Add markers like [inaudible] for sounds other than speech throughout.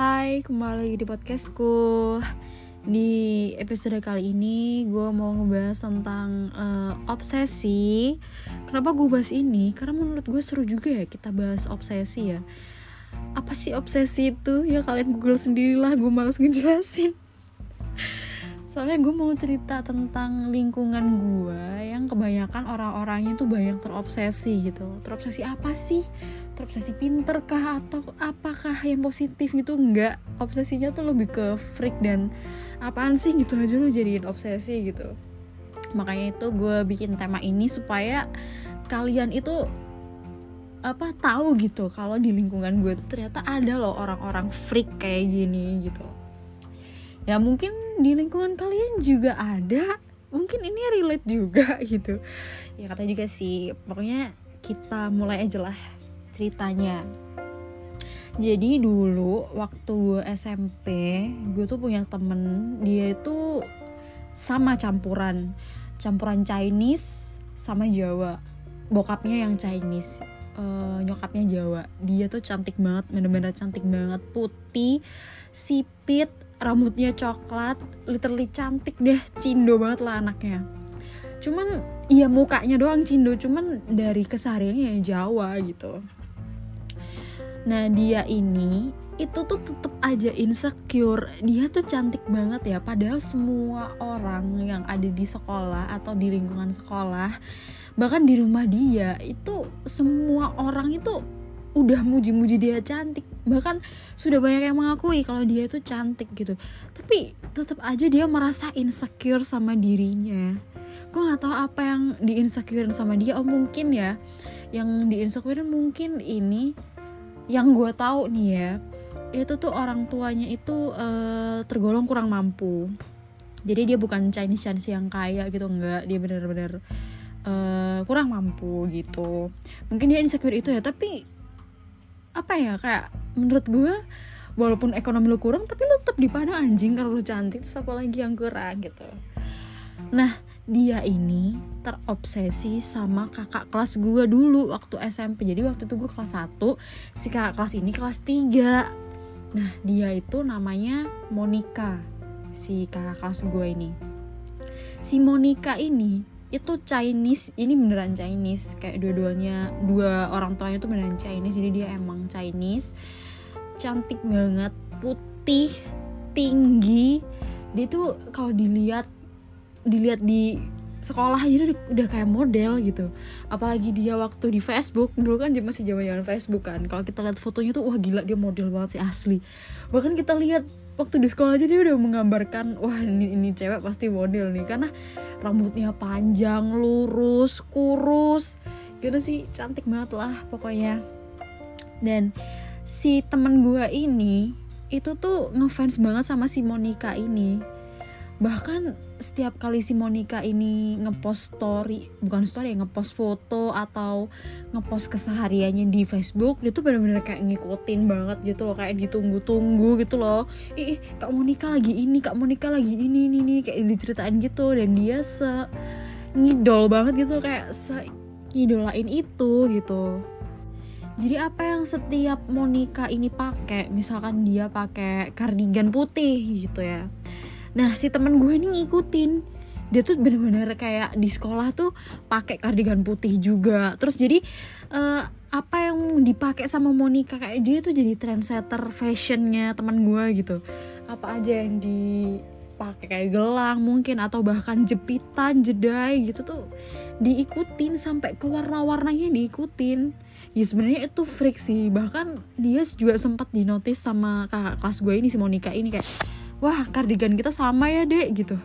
Hai, kembali lagi di podcastku Di episode kali ini gue mau ngebahas tentang uh, obsesi Kenapa gue bahas ini? Karena menurut gue seru juga ya kita bahas obsesi ya Apa sih obsesi itu? Ya kalian google sendirilah, gue males ngejelasin Soalnya gue mau cerita tentang lingkungan gue yang kebanyakan orang-orangnya tuh banyak terobsesi gitu. Terobsesi apa sih? Terobsesi pinter kah atau apakah yang positif gitu? Enggak. Obsesinya tuh lebih ke freak dan apaan sih gitu aja lo jadiin obsesi gitu. Makanya itu gue bikin tema ini supaya kalian itu apa tahu gitu kalau di lingkungan gue ternyata ada loh orang-orang freak kayak gini gitu ya mungkin di lingkungan kalian juga ada mungkin ini relate juga [laughs] gitu ya kata juga sih pokoknya kita mulai aja lah ceritanya. Jadi dulu waktu gue SMP gue tuh punya temen dia itu sama campuran. Campuran Chinese sama Jawa. Bokapnya yang Chinese uh, nyokapnya Jawa. Dia tuh cantik banget bener-bener cantik banget. Putih sipit rambutnya coklat literally cantik deh. Cindo banget lah anaknya. Cuman iya mukanya doang cindo. Cuman dari kesehariannya Jawa gitu nah dia ini itu tuh tetep aja insecure. Dia tuh cantik banget ya padahal semua orang yang ada di sekolah atau di lingkungan sekolah bahkan di rumah dia itu semua orang itu udah muji-muji dia cantik. Bahkan sudah banyak yang mengakui kalau dia itu cantik gitu. Tapi tetap aja dia merasa insecure sama dirinya. Gue nggak tahu apa yang di insecure sama dia. Oh mungkin ya yang di insecure mungkin ini yang gue tahu nih ya itu tuh orang tuanya itu uh, tergolong kurang mampu. Jadi dia bukan Chinese Chinese yang kaya gitu enggak. Dia bener-bener uh, kurang mampu gitu. Mungkin dia insecure itu ya tapi apa ya kayak menurut gue walaupun ekonomi lu kurang tapi lu tetap dipandang anjing kalau lu cantik terus apa lagi yang kurang gitu. Nah dia ini terobsesi sama kakak kelas gue dulu waktu SMP jadi waktu itu gue kelas 1 si kakak kelas ini kelas 3 nah dia itu namanya Monica si kakak kelas gue ini. Si Monica ini itu Chinese ini beneran Chinese. Kayak dua-duanya dua orang tuanya tuh beneran Chinese. Jadi dia emang Chinese. Cantik banget putih tinggi. Dia tuh kalau dilihat dilihat di sekolah aja udah, kayak model gitu. Apalagi dia waktu di Facebook dulu kan dia masih zaman zaman Facebook kan. Kalau kita lihat fotonya tuh wah gila dia model banget sih asli. Bahkan kita lihat waktu di sekolah aja dia udah menggambarkan wah ini, ini cewek pasti model nih. Karena rambutnya panjang lurus kurus. Gitu sih cantik banget lah pokoknya. Dan si temen gue ini itu tuh ngefans banget sama si Monica ini bahkan setiap kali si Monica ini ngepost story bukan story ya ngepost foto atau ngepost kesehariannya di Facebook dia tuh bener-bener kayak ngikutin banget gitu loh kayak ditunggu-tunggu gitu loh. Ih kak Monica lagi ini kak Monica lagi ini ini ini kayak diceritain gitu. Dan dia se ngidol banget gitu kayak se ngidolain itu gitu. Jadi apa yang setiap Monica ini pakai misalkan dia pakai kardigan putih gitu ya nah si temen gue ini ngikutin. Dia tuh bener-bener kayak di sekolah tuh pakai kardigan putih juga. Terus jadi uh, apa yang dipakai sama Monica kayak dia tuh jadi trendsetter fashionnya teman gue gitu. Apa aja yang dipakai kayak gelang mungkin atau bahkan jepitan jedai gitu tuh diikutin sampai ke warna-warnanya diikutin. Ya sebenarnya itu freak sih. Bahkan dia juga sempat dinotis sama kakak kelas gue ini si Monica ini kayak wah kardigan kita sama ya dek gitu.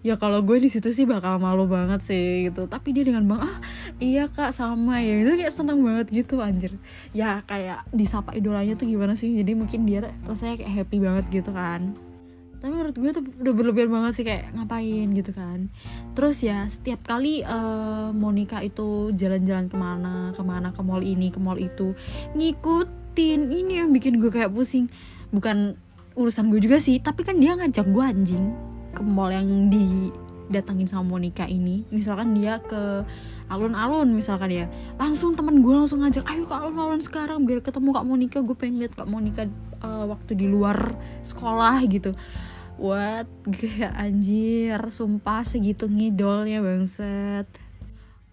Ya kalau gue di situ sih bakal malu banget sih gitu. Tapi dia dengan bang ah iya kak sama ya. Itu kayak seneng banget gitu anjir. Ya kayak disapa idolanya tuh gimana sih? Jadi mungkin dia rasanya kayak happy banget gitu kan. Tapi menurut gue tuh udah berlebihan banget sih kayak ngapain gitu kan. Terus ya setiap kali uh, Monica itu jalan-jalan ke mana ke mana ke mall ini ke mall itu ngikutin. Ini yang bikin gue kayak pusing. Bukan urusan gue juga sih tapi kan dia ngajak gue anjing ke mall yang di didatangin sama Monica ini. Misalkan dia ke alun-alun misalkan ya. Langsung teman gue langsung ngajak ayo ke alun-alun sekarang biar ketemu kak Monica. Gue pengen lihat kak Monica uh, waktu di luar sekolah gitu. What? [laughs] Kayak anjir. Sumpah segitu ngidolnya bangset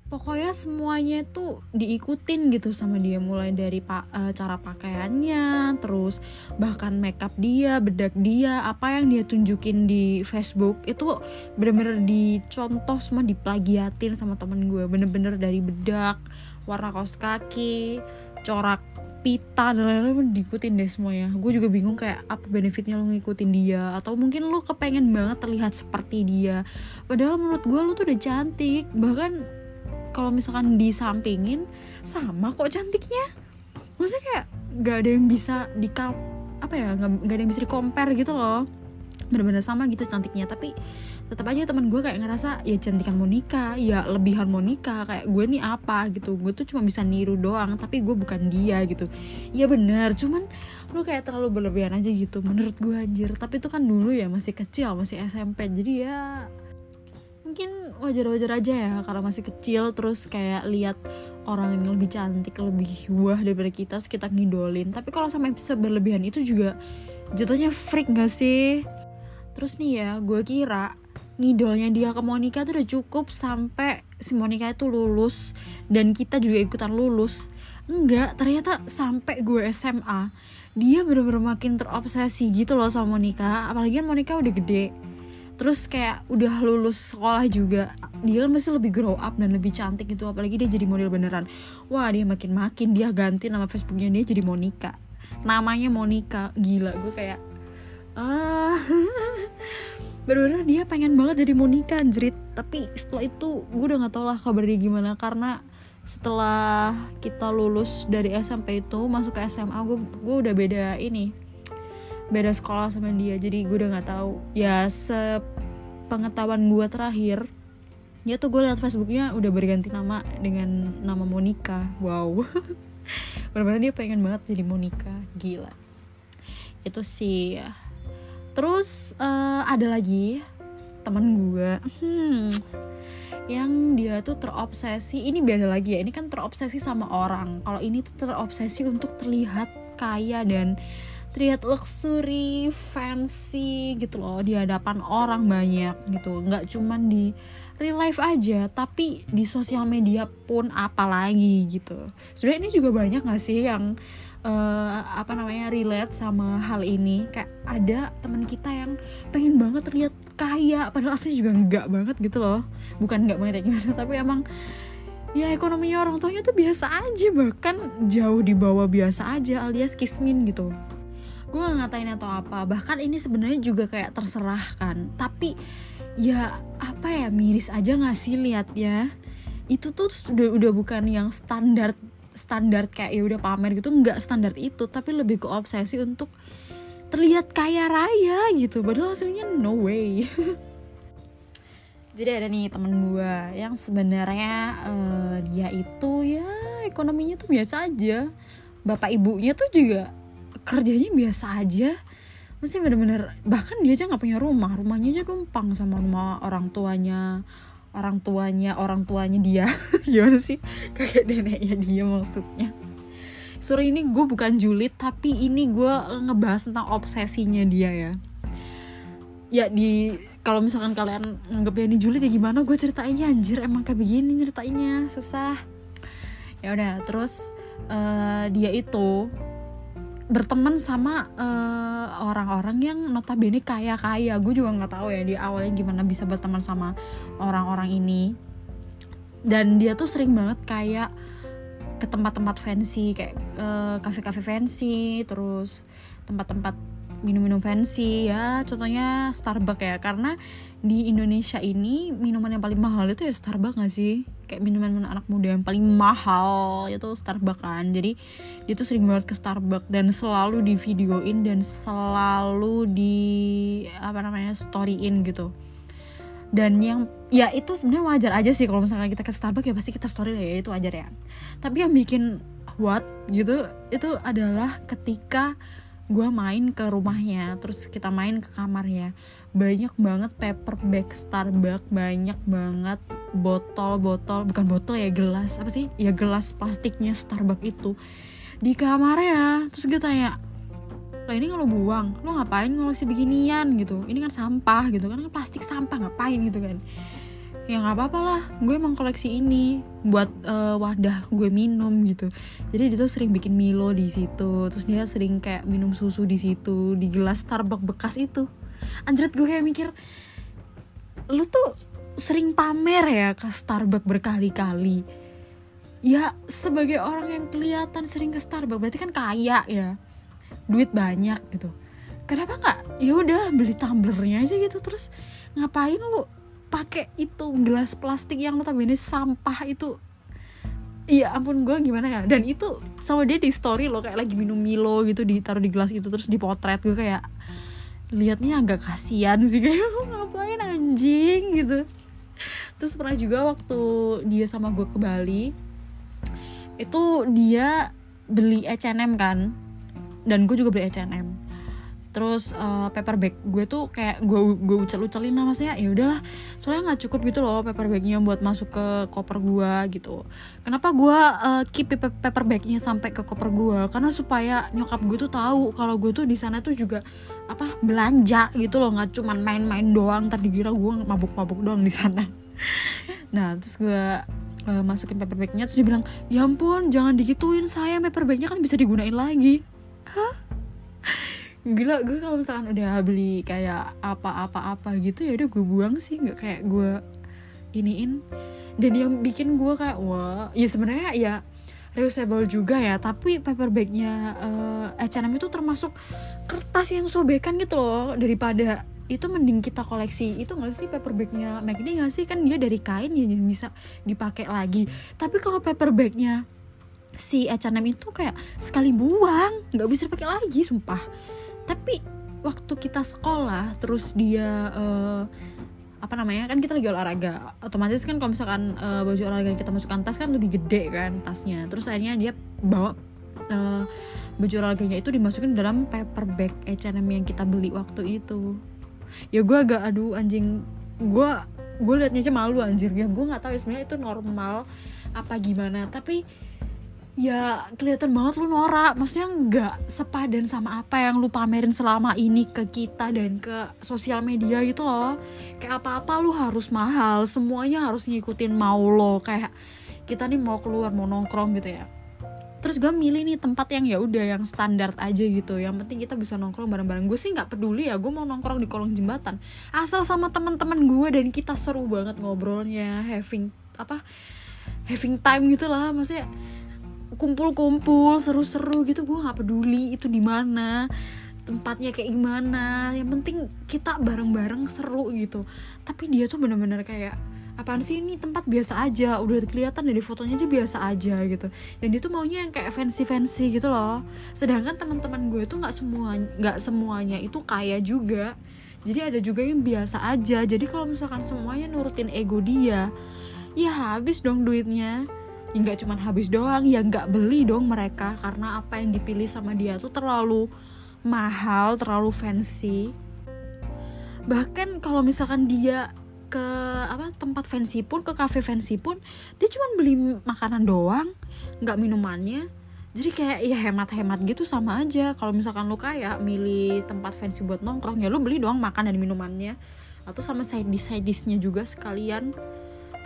pokoknya semuanya itu diikutin gitu sama dia mulai dari pa uh, cara pakaiannya terus bahkan makeup dia bedak dia apa yang dia tunjukin di Facebook itu bener-bener dicontoh semua diplagiatin sama temen gue. Bener-bener dari bedak warna kaos kaki corak pita dan lain-lain diikutin deh semuanya. Gue juga bingung kayak apa benefitnya lo ngikutin dia? Atau mungkin lo kepengen banget terlihat seperti dia? Padahal menurut gue lo tuh udah cantik. Bahkan kalau misalkan disampingin sama kok cantiknya. Maksudnya kayak gak ada yang bisa di apa ya gak, ada yang bisa di compare gitu loh. Bener-bener sama gitu cantiknya tapi tetap aja teman gue kayak ngerasa ya cantikan Monica ya lebihan Monica kayak gue nih apa? Gitu. Gue tuh cuma bisa niru doang tapi gue bukan dia gitu. Ya bener cuman lu kayak terlalu berlebihan aja gitu menurut gue anjir. Tapi itu kan dulu ya masih kecil masih SMP jadi ya mungkin wajar-wajar aja ya karena masih kecil terus kayak lihat orang yang lebih cantik lebih wah daripada kita terus kita ngidolin. Tapi kalau sampai berlebihan itu juga jatuhnya freak gak sih? Terus nih ya gue kira ngidolnya dia ke Monica tuh udah cukup sampai si Monica itu lulus dan kita juga ikutan lulus. Enggak ternyata sampai gue SMA dia bener-bener makin terobsesi gitu loh sama Monica. Apalagi kan Monica udah gede terus kayak udah lulus sekolah juga dia kan masih lebih grow up dan lebih cantik gitu apalagi dia jadi model beneran. Wah dia makin makin dia ganti nama Facebooknya dia jadi Monica. Namanya Monica gila gue kayak ah. [laughs] Bener-bener dia pengen banget jadi Monica anjrit. Tapi setelah itu gue udah nggak tau lah kabar dia gimana karena setelah kita lulus dari SMP itu masuk ke SMA gue gue udah beda ini beda sekolah sama dia jadi gue udah nggak tahu. Ya sepengetahuan gue terakhir ya tuh gue liat Facebooknya udah berganti nama dengan nama Monica. Wow. [laughs] Benar-benar dia pengen banget jadi Monica. Gila. Itu sih. Terus uh, ada lagi teman gue hmm, yang dia tuh terobsesi. Ini beda lagi ya. Ini kan terobsesi sama orang. Kalau ini tuh terobsesi untuk terlihat kaya dan terlihat luxury, fancy gitu loh di hadapan orang banyak gitu. Nggak cuman di real life aja, tapi di sosial media pun apalagi gitu. Sebenarnya ini juga banyak gak sih yang uh, apa namanya relate sama hal ini kayak ada teman kita yang pengen banget terlihat kaya padahal aslinya juga nggak banget gitu loh bukan nggak banget ya gimana tapi emang ya ekonominya orang tuanya tuh biasa aja bahkan jauh di bawah biasa aja alias kismin gitu gue gak ngatain atau apa bahkan ini sebenarnya juga kayak terserah kan. Tapi ya apa ya miris aja gak sih liatnya? Itu tuh udah udah bukan yang standar standar kayak ya udah pamer gitu nggak standar itu. Tapi lebih ke obsesi untuk terlihat kaya raya gitu. Padahal hasilnya no way. [laughs] Jadi ada nih temen gue yang sebenarnya uh, dia itu ya ekonominya tuh biasa aja. Bapak ibunya tuh juga kerjanya biasa aja. Masih bener-bener bahkan dia aja nggak punya rumah. Rumahnya aja numpang sama rumah orang tuanya orang tuanya orang tuanya dia. [laughs] Gimana sih? Kayak neneknya dia maksudnya. Sorry ini gue bukan julid tapi ini gue ngebahas tentang obsesinya dia ya. Ya di kalau misalkan kalian nganggep ini julid ya gimana? Gue ceritainnya anjir. Emang kayak begini ceritainnya susah. Ya udah terus uh, dia itu berteman sama eh, orang-orang uh, yang notabene kaya-kaya. Gue juga nggak tahu ya di awalnya gimana bisa berteman sama orang-orang ini. Dan dia tuh sering banget kayak ke tempat-tempat fancy kayak uh, kafe-kafe fancy terus tempat-tempat minum-minum fancy ya. Contohnya Starbucks ya. Karena di Indonesia ini minuman yang paling mahal itu ya Starbucks gak sih? Kayak minuman anak muda yang paling mahal itu Starbucks kan. Jadi dia tuh sering banget ke Starbucks dan selalu di videoin dan selalu di apa namanya storyin gitu. Dan yang ya itu sebenarnya wajar aja sih kalau misalnya kita ke Starbucks ya pasti kita story lah ya itu wajar ya. Tapi yang bikin what gitu itu adalah ketika gue main ke rumahnya terus kita main ke kamarnya. Banyak banget paper bag Starbucks banyak banget botol-botol bukan botol ya gelas. Apa sih? Ya gelas plastiknya Starbucks itu. Di kamarnya terus gue tanya lah ini kalau buang lo ngapain ngoleksi beginian? Gitu. Ini kan sampah gitu. Kan plastik sampah ngapain? Gitu kan ya nggak apa-apa lah. Gue emang koleksi ini buat uh, wadah gue minum gitu. Jadi dia tuh sering bikin Milo di situ. Terus dia sering kayak minum susu di situ di gelas Starbucks bekas itu. Anjrit gue kayak mikir lu tuh sering pamer ya ke Starbucks berkali-kali? Ya sebagai orang yang kelihatan sering ke Starbucks berarti kan kaya ya. Duit banyak gitu. Kenapa nggak? Ya udah beli tumblernya aja gitu. Terus ngapain lu pakai itu gelas plastik yang notabene sampah itu. Iya ampun gue gimana ya? Dan itu sama dia di story loh Kayak lagi minum Milo gitu Ditaruh di gelas itu Terus dipotret gue kayak Liatnya agak kasihan sih [laughs] Kayak ngapain anjing? gitu. Terus pernah juga waktu Dia sama gue ke Bali Itu dia Beli H&M kan Dan gue juga beli H&M terus uh, paper bag gue tuh kayak gue gue ucel ucelin lah maksudnya ya udahlah soalnya nggak cukup gitu loh paper bagnya buat masuk ke koper gue gitu. Kenapa gue uh, keep paper bagnya sampai ke koper gue karena supaya nyokap gue tuh tahu kalau gue tuh di sana tuh juga apa belanja gitu loh nggak cuman main-main doang tadi kira gue mabuk-mabuk doang di sana. [laughs] Nah terus gue uh, masukin paper bagnya terus dia bilang ya ampun jangan digituin saya paper bagnya kan bisa digunain lagi. Hah gila gue kalau misalkan udah beli kayak apa-apa-apa gitu ya udah gue buang sih. Nggak kayak gue iniin. Dan yang bikin gue kayak wah ya sebenarnya ya reusable juga ya. Tapi paper bagnya uh, H&M itu termasuk kertas yang sobekan gitu loh. Daripada itu mending kita koleksi. Itu nggak sih paper bagnya McD nggak sih? Kan dia dari kain ya jadi bisa dipakai lagi. Tapi kalau paper bagnya si H&M itu kayak sekali buang nggak bisa dipakai lagi sumpah tapi waktu kita sekolah terus dia uh, apa namanya kan kita lagi olahraga. Otomatis kan kalau misalkan uh, baju olahraga yang kita masukkan tas kan lebih gede kan tasnya. Terus akhirnya dia bawa uh, baju olahraganya itu dimasukin dalam paper bag H&M yang kita beli waktu itu. Ya gue agak aduh anjing gue gue liatnya aja malu anjir. Ya gue nggak tahu ya sebenarnya itu normal apa gimana. Tapi ya kelihatan banget lu norak maksudnya nggak sepadan sama apa yang lu pamerin selama ini ke kita dan ke sosial media gitu loh. Kayak apa-apa lu harus mahal. Semuanya harus ngikutin mau lo. Kayak kita nih mau keluar mau nongkrong gitu ya. Terus gue milih nih tempat yang ya udah yang standar aja gitu. Yang penting kita bisa nongkrong bareng-bareng. Gue sih nggak peduli ya. Gue mau nongkrong di kolong jembatan. Asal sama teman-teman gue dan kita seru banget ngobrolnya. Having apa having time gitu lah. Maksudnya kumpul-kumpul seru-seru gitu gue nggak peduli itu di mana tempatnya kayak gimana. Yang penting kita bareng-bareng seru gitu. Tapi dia tuh bener-bener kayak apaan sih ini tempat biasa aja udah kelihatan dari fotonya aja biasa aja gitu. Dan dia tuh maunya yang kayak fancy fancy gitu loh. Sedangkan teman-teman gue tuh nggak semua nggak semuanya itu kaya juga. Jadi ada juga yang biasa aja. Jadi kalau misalkan semuanya nurutin ego dia ya habis dong duitnya ya nggak cuma habis doang ya nggak beli dong mereka. Karena apa yang dipilih sama dia tuh terlalu mahal terlalu fancy. Bahkan kalau misalkan dia ke apa tempat fancy pun ke cafe fancy pun dia cuma beli makanan doang nggak minumannya. Jadi kayak ya hemat-hemat gitu sama aja. Kalau misalkan lu kayak milih tempat fancy buat nongkrong ya lu beli doang makan dan minumannya. Atau sama side dish side dishnya juga sekalian.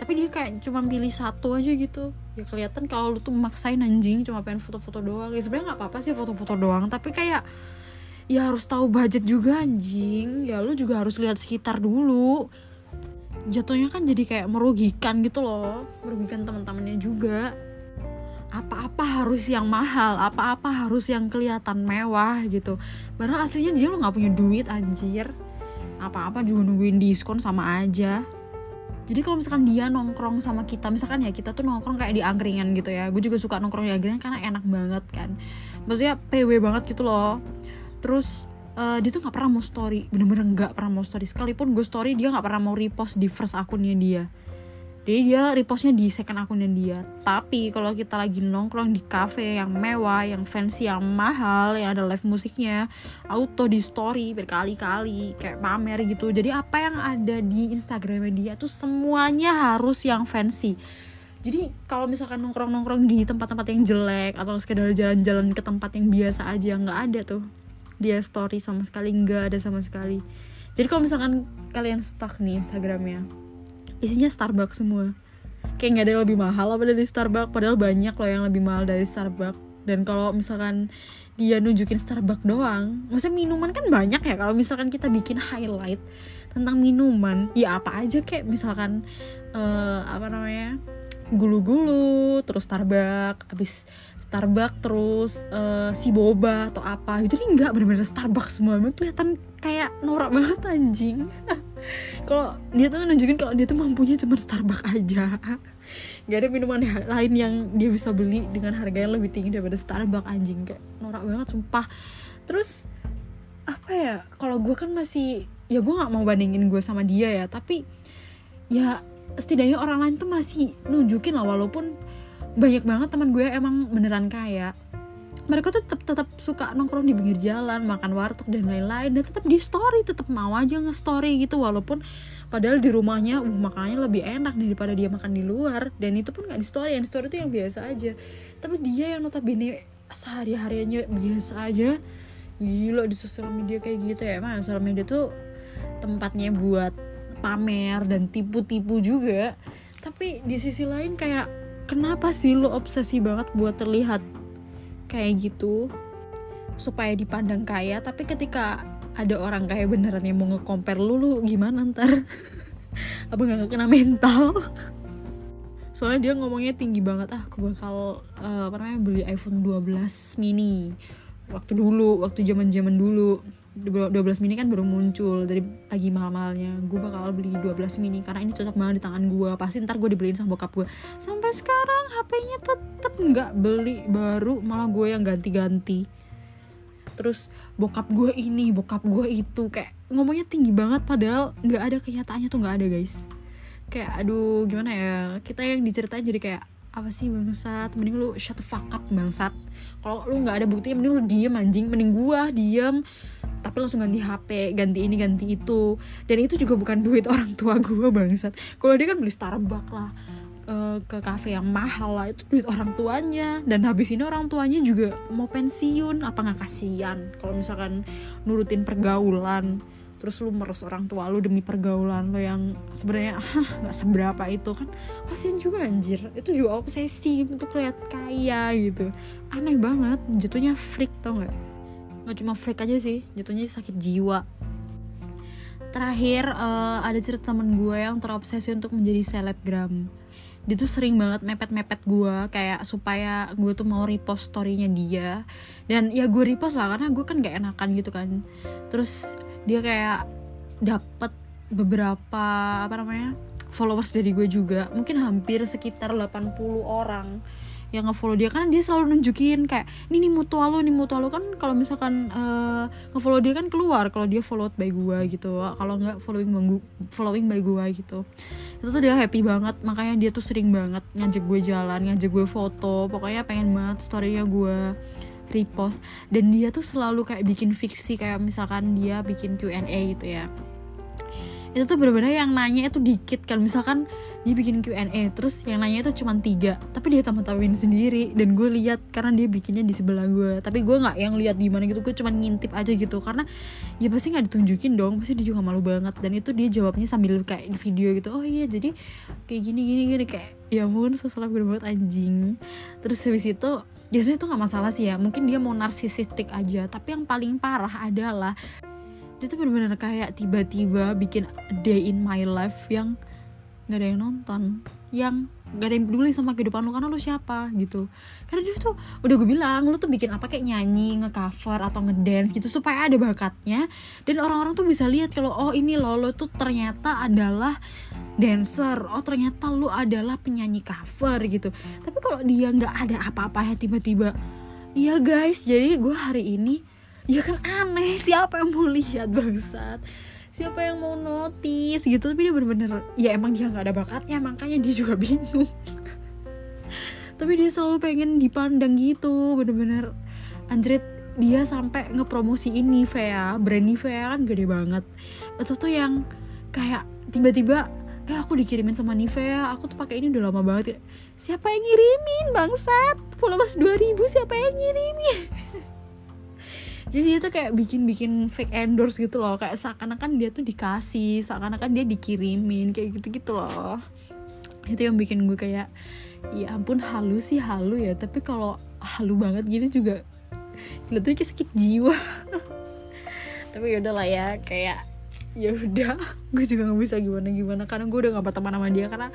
Tapi dia kayak cuma pilih satu aja gitu ya kelihatan kalau lu tuh maksain anjing cuma pengen foto-foto doang. Ya sebenarnya nggak apa-apa sih foto-foto doang tapi kayak ya harus tahu budget juga anjing. Ya lu juga harus lihat sekitar dulu. Jatuhnya kan jadi kayak merugikan gitu loh merugikan teman-temannya juga. Apa-apa harus yang mahal apa-apa harus yang kelihatan mewah gitu. Padahal aslinya dia lo nggak punya duit anjir. Apa-apa juga nungguin diskon sama aja jadi kalau misalkan dia nongkrong sama kita misalkan ya kita tuh nongkrong kayak di angkringan gitu ya. Gue juga suka nongkrong di angkringan karena enak banget kan. Maksudnya pw banget gitu loh. Terus uh, dia tuh nggak pernah mau story bener-bener nggak pernah mau story. Sekalipun gue story dia nggak pernah mau repost di first akunnya dia jadi dia repostnya di second akunnya dia. Tapi kalau kita lagi nongkrong di cafe yang mewah yang fancy yang mahal yang ada live musiknya auto di story berkali-kali kayak pamer gitu. Jadi apa yang ada di instagramnya dia tuh semuanya harus yang fancy. Jadi kalau misalkan nongkrong-nongkrong di tempat-tempat yang jelek atau sekedar jalan-jalan ke tempat yang biasa aja nggak ada tuh. Dia story sama sekali nggak ada sama sekali. Jadi kalau misalkan kalian stuck nih instagramnya isinya Starbucks semua. Kayak nggak ada yang lebih mahal apa dari Starbucks padahal banyak loh yang lebih mahal dari Starbucks. Dan kalau misalkan dia nunjukin Starbucks doang maksudnya minuman kan banyak ya. Kalau misalkan kita bikin highlight tentang minuman ya apa aja kayak misalkan uh, apa namanya gulu-gulu terus Starbucks habis Starbucks terus uh, si boba atau apa. Itu nih nggak bener-bener Starbucks semua. Emang kelihatan kayak norak banget anjing [laughs] kalau dia tuh nunjukin kalau dia tuh mampunya cuma Starbucks aja. Nggak ada minuman lain yang dia bisa beli dengan harga yang lebih tinggi daripada Starbucks anjing. Kayak norak banget sumpah. Terus apa ya kalau gue kan masih ya gue nggak mau bandingin gue sama dia ya. Tapi ya setidaknya orang lain tuh masih nunjukin lah walaupun banyak banget teman gue emang beneran kaya mereka tuh tetap tetap suka nongkrong di pinggir jalan makan warteg dan lain-lain dan tetap di story tetap mau aja nge-story gitu walaupun padahal di rumahnya uh, makanannya lebih enak daripada dia makan di luar dan itu pun nggak di story yang di story itu yang biasa aja. Tapi dia yang notabene sehari harinya biasa aja. Gila di sosial media kayak gitu ya. Emang sosial media tuh tempatnya buat pamer dan tipu-tipu juga. Tapi di sisi lain kayak kenapa sih lo obsesi banget buat terlihat kayak gitu supaya dipandang kaya tapi ketika ada orang kaya beneran yang mau nge-compare lu lu gimana ntar? [laughs] Apa nggak kena mental? [laughs] Soalnya dia ngomongnya tinggi banget ah aku bakal uh, apa namanya beli iPhone 12 mini. Waktu dulu waktu zaman zaman dulu 12 mini kan baru muncul dari lagi mahal-mahalnya. Gue bakal beli 12 mini karena ini cocok banget di tangan gue pasti ntar gue dibeliin sama bokap gue sampai sekarang HP-nya tetep nggak beli baru malah gue yang ganti-ganti. Terus bokap gue ini bokap gue itu kayak ngomongnya tinggi banget padahal nggak ada kenyataannya tuh nggak ada guys. Kayak aduh gimana ya? Kita yang diceritain jadi kayak apa sih bangsat? Mending lu shut the fuck up bangsat. Kalau lu nggak ada buktinya mending lu diem anjing. Mending gua diem. Tapi langsung ganti HP ganti ini ganti itu. Dan itu juga bukan duit orang tua gua bangsat. Kalau dia kan beli Starbucks lah uh, ke kafe yang mahal lah. Itu duit orang tuanya. Dan habis ini orang tuanya juga mau pensiun. Apa nggak kasihan kalau misalkan nurutin pergaulan terus lu meres orang tua lu demi pergaulan lo yang sebenarnya nggak seberapa itu kan? Kasian juga anjir. Itu juga obsesi untuk lihat kaya gitu. Aneh banget jatuhnya freak tau nggak? Nggak cuma freak aja sih jatuhnya sakit jiwa. Terakhir uh, ada cerita temen gue yang terobsesi untuk menjadi selebgram. Dia tuh sering banget mepet-mepet gue kayak supaya gue tuh mau repost storynya dia. Dan ya gue repost lah karena gue kan gak enakan gitu kan. Terus dia kayak dapat beberapa apa namanya followers dari gue juga. Mungkin hampir sekitar 80 orang yang ngefollow dia. Kan dia selalu nunjukin kayak ini nih mutual lo nih mutual lo. Kan kalau misalkan uh, ngefollow dia kan keluar kalau dia followed by gue gitu. Kalau nggak following by following by gue gitu. Itu tuh dia happy banget. Makanya dia tuh sering banget ngajak gue jalan ngajak gue foto. Pokoknya pengen banget storynya gue repost dan dia tuh selalu kayak bikin fiksi kayak misalkan dia bikin Q&A gitu ya itu tuh bener-bener yang nanya itu dikit kan. Misalkan dia bikin Q&A terus yang nanya itu cuma tiga. Tapi dia tambah-tambahin sendiri. Dan gue lihat karena dia bikinnya di sebelah gue. Tapi gue nggak yang lihat gimana gitu. Gue cuma ngintip aja gitu. Karena ya pasti nggak ditunjukin dong. Pasti dia juga malu banget. Dan itu dia jawabnya sambil kayak di video gitu. Oh iya jadi kayak gini gini gini. Kayak ya ampun sesalah gue banget anjing. Terus habis itu ya sebenarnya itu nggak masalah sih ya. Mungkin dia mau narsisistik aja. Tapi yang paling parah adalah dia tuh bener-bener kayak tiba-tiba bikin a day in my life yang nggak ada yang nonton yang gak ada yang peduli sama kehidupan lu karena lu siapa gitu. Karena dia tuh udah gue bilang lu tuh bikin apa kayak nyanyi ngecover atau ngedance gitu supaya ada bakatnya. Dan orang-orang tuh bisa lihat kalau oh ini lo lo tuh ternyata adalah dancer. Oh ternyata lu adalah penyanyi cover gitu. Tapi kalau dia nggak ada apa-apanya tiba-tiba iya guys jadi gue hari ini ya kan aneh siapa yang mau lihat bangsat? Siapa yang mau notice gitu? Tapi dia bener-bener ya emang dia nggak ada bakatnya makanya dia juga bingung. [laughs] Tapi dia selalu pengen dipandang gitu bener-bener. Anjrit dia sampai ngepromosiin Nivea brand Nivea kan gede banget. Itu tuh yang kayak tiba-tiba eh aku dikirimin sama Nivea aku tuh pakai ini udah lama banget. Siapa yang ngirimin bangsat? Followers 2000 siapa yang ngirimin [laughs] jadi dia tuh kayak bikin-bikin fake endorse gitu loh. Kayak seakan-akan dia tuh dikasih seakan-akan dia dikirimin kayak gitu-gitu loh. Itu yang bikin gue kayak ya ampun halu sih halu ya. Tapi kalau halu banget gini juga tuh kayak sakit jiwa. [laughs] Tapi yaudah lah ya kayak ya udah. [laughs] Gue juga nggak bisa gimana gimana karena gue udah gak berteman sama dia. Karena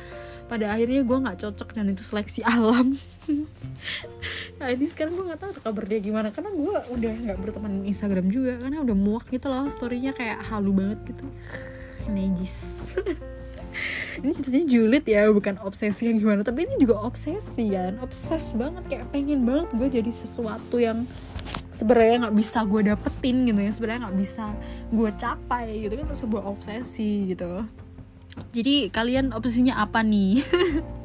pada akhirnya gue nggak cocok dan itu seleksi alam [laughs] nah ini sekarang gue nggak tahu kabar dia gimana. Karena gue udah nggak berteman Instagram juga. Karena udah muak gitu loh storynya kayak halu banget gitu. [sighs] Nejis [laughs] ini ceritanya julid ya bukan obsesi yang gimana. Tapi ini juga obsesi kan. Obses banget kayak pengen banget gue jadi sesuatu yang sebenarnya nggak bisa gue dapetin gitu ya. Sebenarnya nggak bisa gue capai gitu kan. Sebuah obsesi gitu. Jadi kalian obsesinya apa nih [laughs]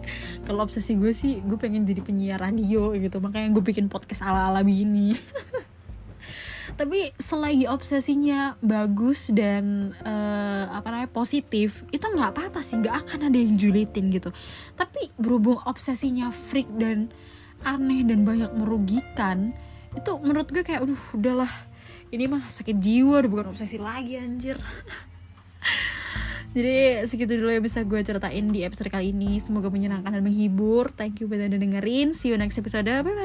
kalau obsesi gue sih gue pengen jadi penyiar radio gitu. Makanya gue bikin podcast ala ala begini. [laughs] Tapi selagi obsesinya bagus dan uh, apa namanya positif itu nggak apa-apa sih. Nggak akan ada yang julitin gitu. Tapi berhubung obsesinya freak dan aneh dan banyak merugikan itu menurut gue kayak aduh udahlah. Ini mah sakit jiwa udah bukan obsesi lagi anjir [laughs] jadi segitu dulu yang bisa gue ceritain di episode kali ini. Semoga menyenangkan dan menghibur. Thank you buat udah dengerin. See you next episode. Bye bye